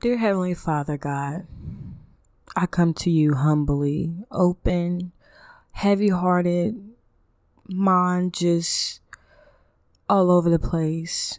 Dear Heavenly Father God, I come to you humbly, open, heavy hearted, mind just all over the place.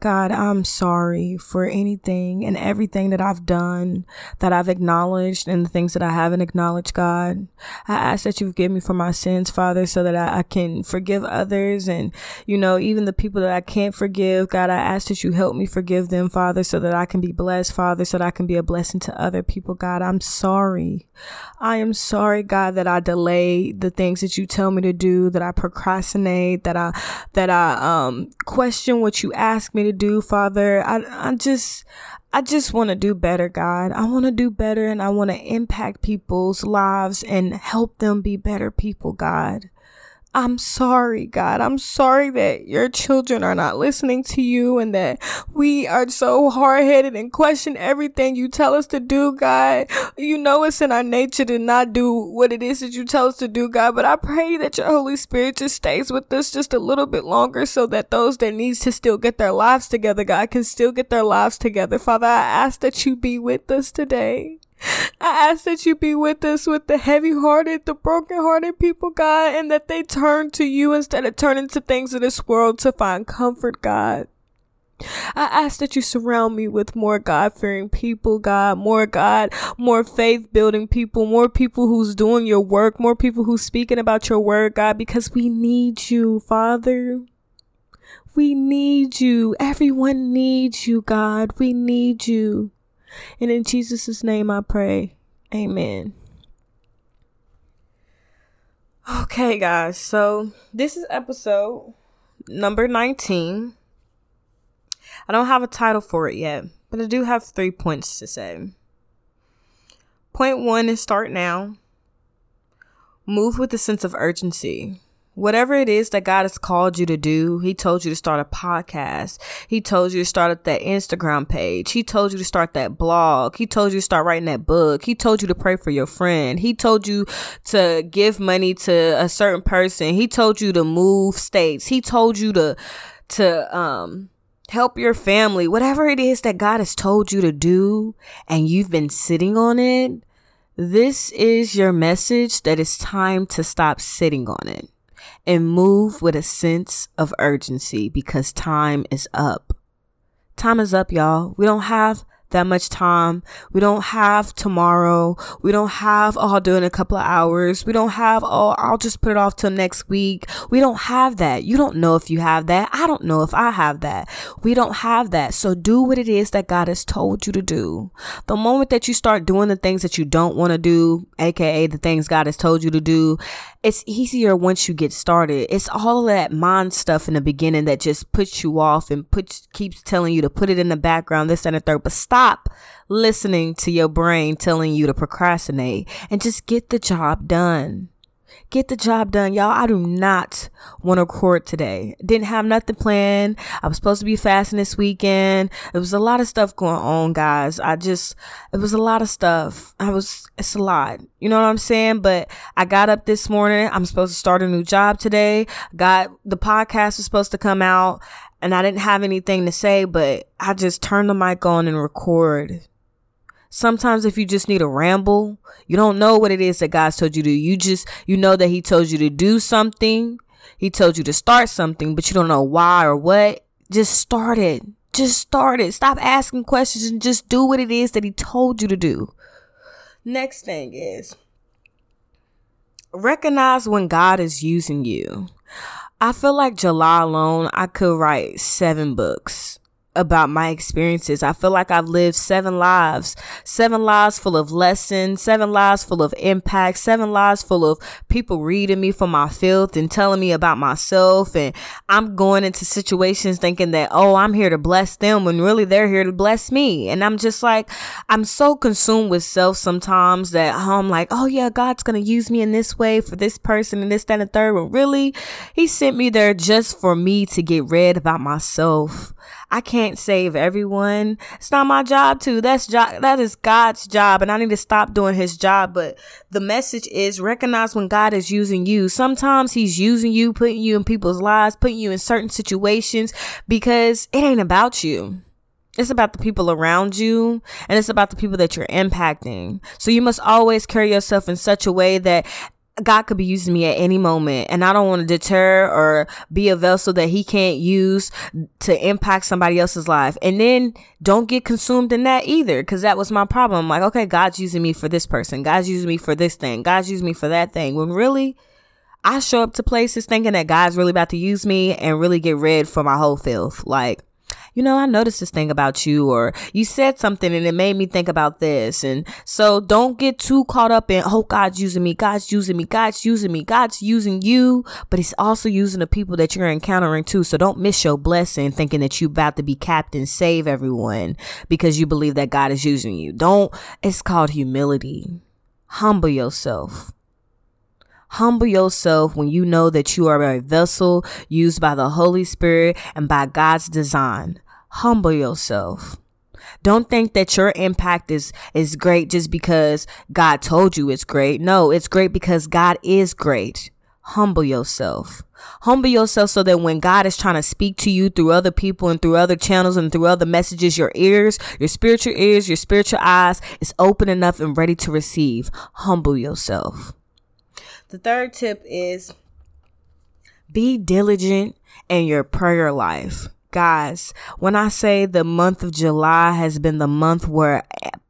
God, I'm sorry for anything and everything that I've done, that I've acknowledged, and the things that I haven't acknowledged, God. I ask that you forgive me for my sins, Father, so that I, I, can forgive others and, you know, even the people that I can't forgive. God, I ask that you help me forgive them, Father, so that I can be blessed, Father, so that I can be a blessing to other people, God. I'm sorry. I am sorry, God, that I delay the things that you tell me to do, that I procrastinate, that I, that I, um, question what you ask me to do, Father. I, I just, I just want to do better, God. I want to do better and I want to impact people's lives and help them be better people, God. I'm sorry, God. I'm sorry that your children are not listening to you and that we are so hard headed and question everything you tell us to do, God. You know it's in our nature to not do what it is that you tell us to do, God. But I pray that your Holy Spirit just stays with us just a little bit longer so that those that need to still get their lives together, God, can still get their lives together. Father, I ask that you be with us today. I ask that you be with us with the heavy hearted, the broken hearted people, God, and that they turn to you instead of turning to things of this world to find comfort, God. I ask that you surround me with more God fearing people, God, more God, more faith building people, more people who's doing your work, more people who's speaking about your word, God, because we need you, Father. We need you. Everyone needs you, God. We need you. And in Jesus' name I pray. Amen. Okay, guys, so this is episode number 19. I don't have a title for it yet, but I do have three points to say. Point one is start now. Move with a sense of urgency whatever it is that God has called you to do, He told you to start a podcast. He told you to start that Instagram page. He told you to start that blog. He told you to start writing that book. He told you to pray for your friend. He told you to give money to a certain person. He told you to move states. He told you to, to, um, help your family. Whatever it is that God has told you to do and you've been sitting on it. This is your message that it's time to stop sitting on it and move with a sense of urgency because time is up. Time is up, y'all. We don't have that much time. We don't have tomorrow. We don't have, oh, I'll do it in a couple of hours. We don't have, oh, I'll just put it off till next week. We don't have that. You don't know if you have that. I don't know if I have that. We don't have that. So do what it is that God has told you to do. The moment that you start doing the things that you don't want to do, aka the things God has told you to do, it's easier once you get started. It's all that mind stuff in the beginning that just puts you off and puts keeps telling you to put it in the background, this and the third. But stop listening to your brain telling you to procrastinate and just get the job done get the job done. Y'all, I do not want to record today. Didn't have nothing planned. I was supposed to be fasting this weekend. It was a lot of stuff going on, guys. I just, it was a lot of stuff. I was, it's a lot. You know what I'm saying? But I got up this morning. I'm supposed to start a new job today. Got the podcast was supposed to come out and I didn't have anything to say, but I just turned the mic on and record Sometimes if you just need a ramble, you don't know what it is that God's told you to do. You just, you know that he told you to do something. He told you to start something, but you don't know why or what. Just start it. Just start it. Stop asking questions and just do what it is that he told you to do. Next thing is recognize when God is using you. I feel like July alone, I could write seven books about my experiences. I feel like I've lived seven lives, seven lives full of lessons, seven lives full of impact, seven lives full of people reading me for my filth and telling me about myself. And I'm going into situations thinking that, oh, I'm here to bless them when really they're here to bless me. And I'm just like, I'm so consumed with self sometimes that oh, I'm like, oh yeah, God's going to use me in this way for this person and this, that, and the third. But really, he sent me there just for me to get read about myself. I can't save everyone. It's not my job to. That's job. That is God's job, and I need to stop doing His job. But the message is recognize when God is using you. Sometimes He's using you, putting you in people's lives, putting you in certain situations because it ain't about you. It's about the people around you and it's about the people that you're impacting. So you must always carry yourself in such a way that God could be using me at any moment and I don't want to deter or be a vessel that he can't use to impact somebody else's life. And then don't get consumed in that either because that was my problem. I'm like, okay, God's using me for this person. God's using me for this thing. God's using me for that thing. When really I show up to places thinking that God's really about to use me and really get rid for my whole filth. Like, you know, I noticed this thing about you, or you said something and it made me think about this. And so don't get too caught up in, oh, God's using me, God's using me, God's using me, God's using you, but He's also using the people that you're encountering too. So don't miss your blessing thinking that you're about to be captain, save everyone because you believe that God is using you. Don't, it's called humility. Humble yourself. Humble yourself when you know that you are a vessel used by the Holy Spirit and by God's design. Humble yourself. Don't think that your impact is, is great just because God told you it's great. No, it's great because God is great. Humble yourself. Humble yourself so that when God is trying to speak to you through other people and through other channels and through other messages, your ears, your spiritual ears, your spiritual eyes is open enough and ready to receive. Humble yourself. The third tip is be diligent in your prayer life. Guys, when I say the month of July has been the month where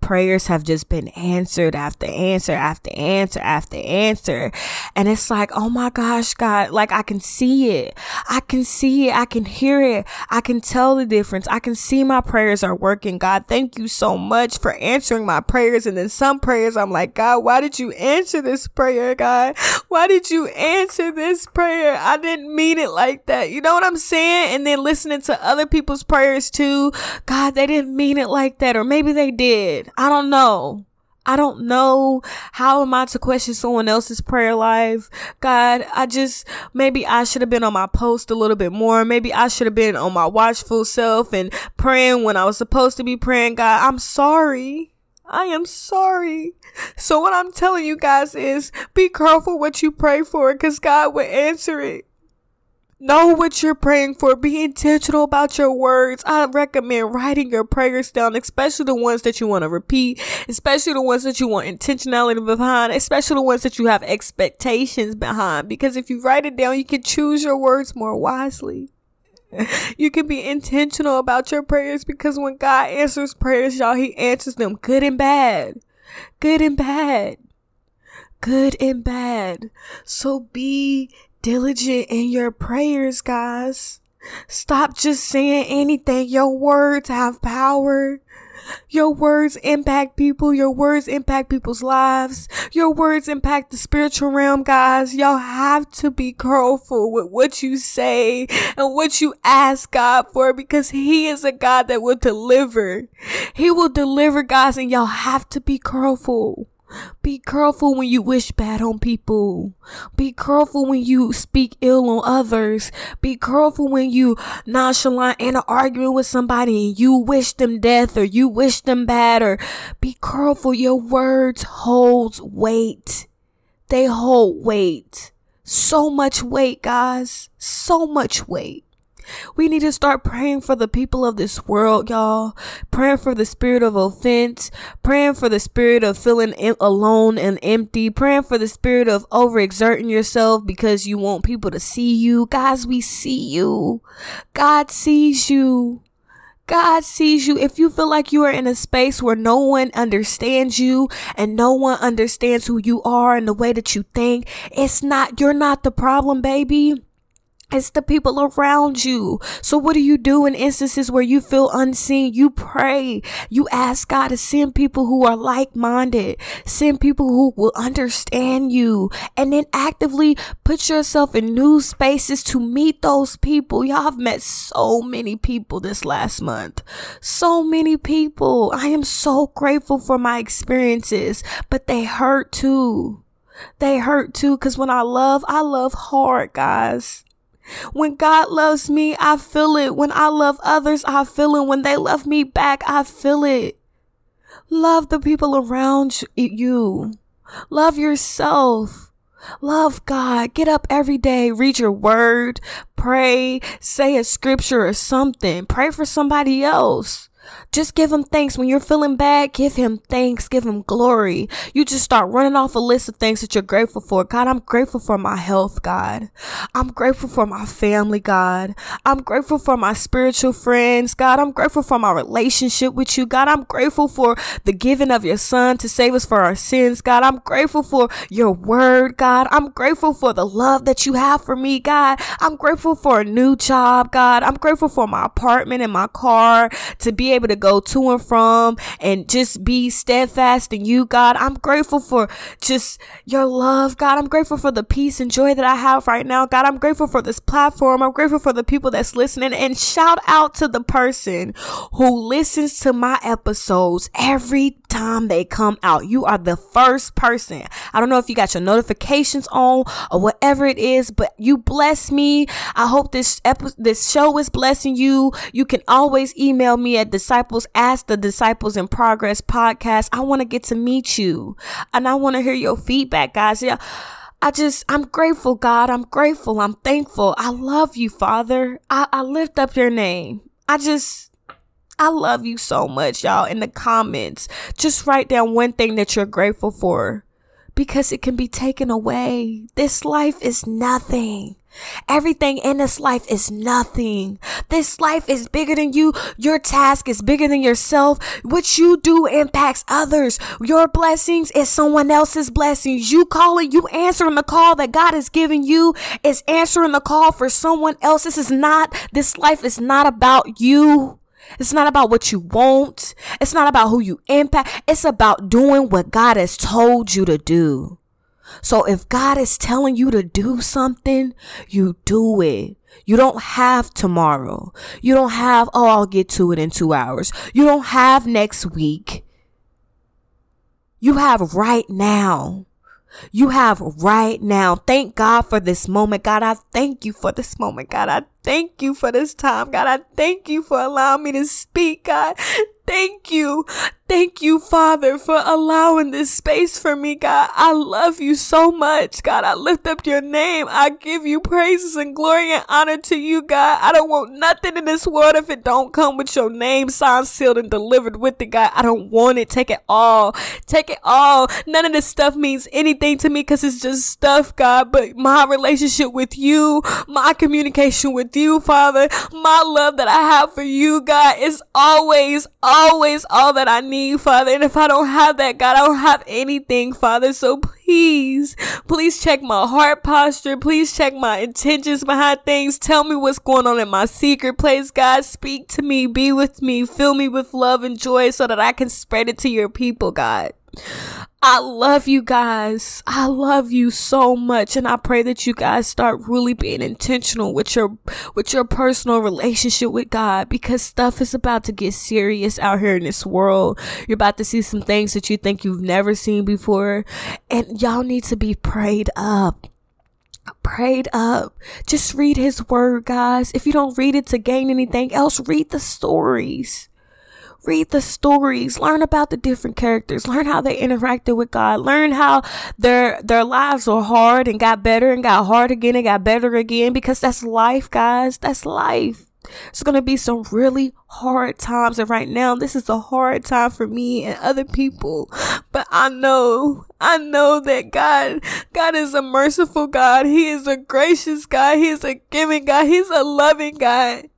prayers have just been answered after answer after answer after answer. And it's like, oh my gosh, God, like I can see it. I can see it. I can hear it. I can tell the difference. I can see my prayers are working. God, thank you so much for answering my prayers. And then some prayers, I'm like, God, why did you answer this prayer, God? Why did you answer this prayer? I didn't mean it like that. You know what I'm saying? And then listening to other people's prayers too. God, they didn't mean it like that. Or maybe they did. I don't know. I don't know. How am I to question someone else's prayer life? God, I just, maybe I should have been on my post a little bit more. Maybe I should have been on my watchful self and praying when I was supposed to be praying. God, I'm sorry. I am sorry. So what I'm telling you guys is be careful what you pray for because God will answer it. Know what you're praying for. Be intentional about your words. I recommend writing your prayers down, especially the ones that you want to repeat, especially the ones that you want intentionality behind, especially the ones that you have expectations behind. Because if you write it down, you can choose your words more wisely. You can be intentional about your prayers because when God answers prayers, y'all, He answers them good and bad. Good and bad. Good and bad. So be diligent in your prayers, guys. Stop just saying anything. Your words have power. Your words impact people. Your words impact people's lives. Your words impact the spiritual realm, guys. Y'all have to be careful with what you say and what you ask God for because He is a God that will deliver. He will deliver, guys, and y'all have to be careful. Be careful when you wish bad on people. Be careful when you speak ill on others. Be careful when you nonchalant in an argument with somebody and you wish them death or you wish them bad or be careful. Your words hold weight. They hold weight. So much weight, guys. So much weight. We need to start praying for the people of this world, y'all. Praying for the spirit of offense, praying for the spirit of feeling alone and empty, praying for the spirit of overexerting yourself because you want people to see you. Guys, we see you. God sees you. God sees you. If you feel like you are in a space where no one understands you and no one understands who you are and the way that you think, it's not, you're not the problem, baby. It's the people around you. So what do you do in instances where you feel unseen? You pray. You ask God to send people who are like-minded. Send people who will understand you. And then actively put yourself in new spaces to meet those people. Y'all have met so many people this last month. So many people. I am so grateful for my experiences, but they hurt too. They hurt too. Cause when I love, I love hard, guys. When God loves me, I feel it. When I love others, I feel it. When they love me back, I feel it. Love the people around you. Love yourself. Love God. Get up every day. Read your word. Pray. Say a scripture or something. Pray for somebody else. Just give him thanks. When you're feeling bad, give him thanks. Give him glory. You just start running off a list of things that you're grateful for. God, I'm grateful for my health, God. I'm grateful for my family, God. I'm grateful for my spiritual friends, God. I'm grateful for my relationship with you, God. I'm grateful for the giving of your son to save us for our sins, God. I'm grateful for your word, God. I'm grateful for the love that you have for me, God. I'm grateful for a new job, God. I'm grateful for my apartment and my car to be able to go to and from and just be steadfast in you, God. I'm grateful for just your love, God. I'm grateful for the peace and joy that I have right now, God. I'm grateful for this platform. I'm grateful for the people that's listening and shout out to the person who listens to my episodes every time they come out. You are the first person. I don't know if you got your notifications on or whatever it is, but you bless me. I hope this this show is blessing you. You can always email me at disciples ask the disciples in progress podcast. I want to get to meet you and I want to hear your feedback, guys. Yeah. I just, I'm grateful, God. I'm grateful. I'm thankful. I love you, Father. I, I lift up your name. I just, I love you so much, y'all. In the comments, just write down one thing that you're grateful for because it can be taken away. This life is nothing. Everything in this life is nothing. This life is bigger than you. Your task is bigger than yourself. What you do impacts others. Your blessings is someone else's blessings. You call it, you answering the call that God is giving you is answering the call for someone else. This is not, this life is not about you. It's not about what you want. It's not about who you impact. It's about doing what God has told you to do. So if God is telling you to do something, you do it. You don't have tomorrow. You don't have, oh, I'll get to it in two hours. You don't have next week. You have right now you have right now. Thank God for this moment. God, I thank you for this moment. God, I thank you for this time. God, I thank you for allowing me to speak. God, thank you. Thank you, Father, for allowing this space for me, God. I love you so much, God. I lift up your name. I give you praises and glory and honor to you, God. I don't want nothing in this world if it don't come with your name signed, sealed, and delivered with it, God. I don't want it. Take it all. Take it all. None of this stuff means anything to me because it's just stuff, God. But my relationship with you, my communication with you, Father, my love that I have for you, God, is always, always all that I need Father. And if I don't have that, God, I don't have anything, Father. So please, please check my heart posture. Please check my intentions behind things. Tell me what's going on in my secret place, God. Speak to me, be with me, fill me with love and joy so that I can spread it to your people, God. I love you guys. I love you so much and I pray that you guys start really being intentional with your with your personal relationship with God because stuff is about to get serious out here in this world. You're about to see some things that you think you've never seen before and y'all need to be prayed up prayed up. Just read his word, guys. If you don't read it to gain anything else, read the stories read the stories, learn about the different characters, learn how they interacted with God, learn how their their lives were hard and got better and got hard again and got better again because that's life, guys. That's life. It's going to be some really hard times. And right now, this is a hard time for me and other people. But I know, I know that God, God is a merciful God. He is a gracious God. He is a giving God. He's a loving God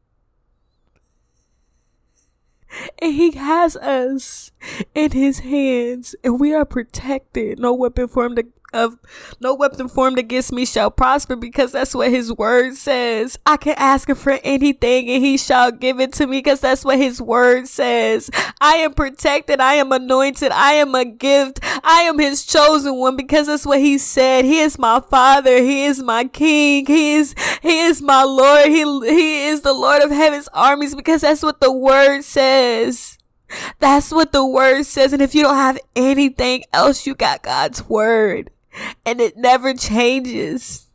and he has us in his hands and we are protected. No weapon formed of no weapon formed against me shall prosper because that's what his word says. I can ask him for anything and he shall give it to me because that's what his word says. I am protected. I am anointed. I am a gift. I am his chosen one because that's what he said. He is my father. He is my king. He is, he is my Lord. He, he is the Lord of heaven's armies because that's what the word says. That's what the word says. And if you don't have anything else, you got God's word and it never changes.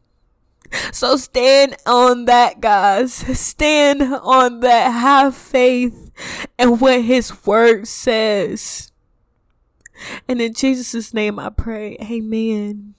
So stand on that, guys. Stand on that. Have faith in what his word says. And in Jesus' name I pray. Amen.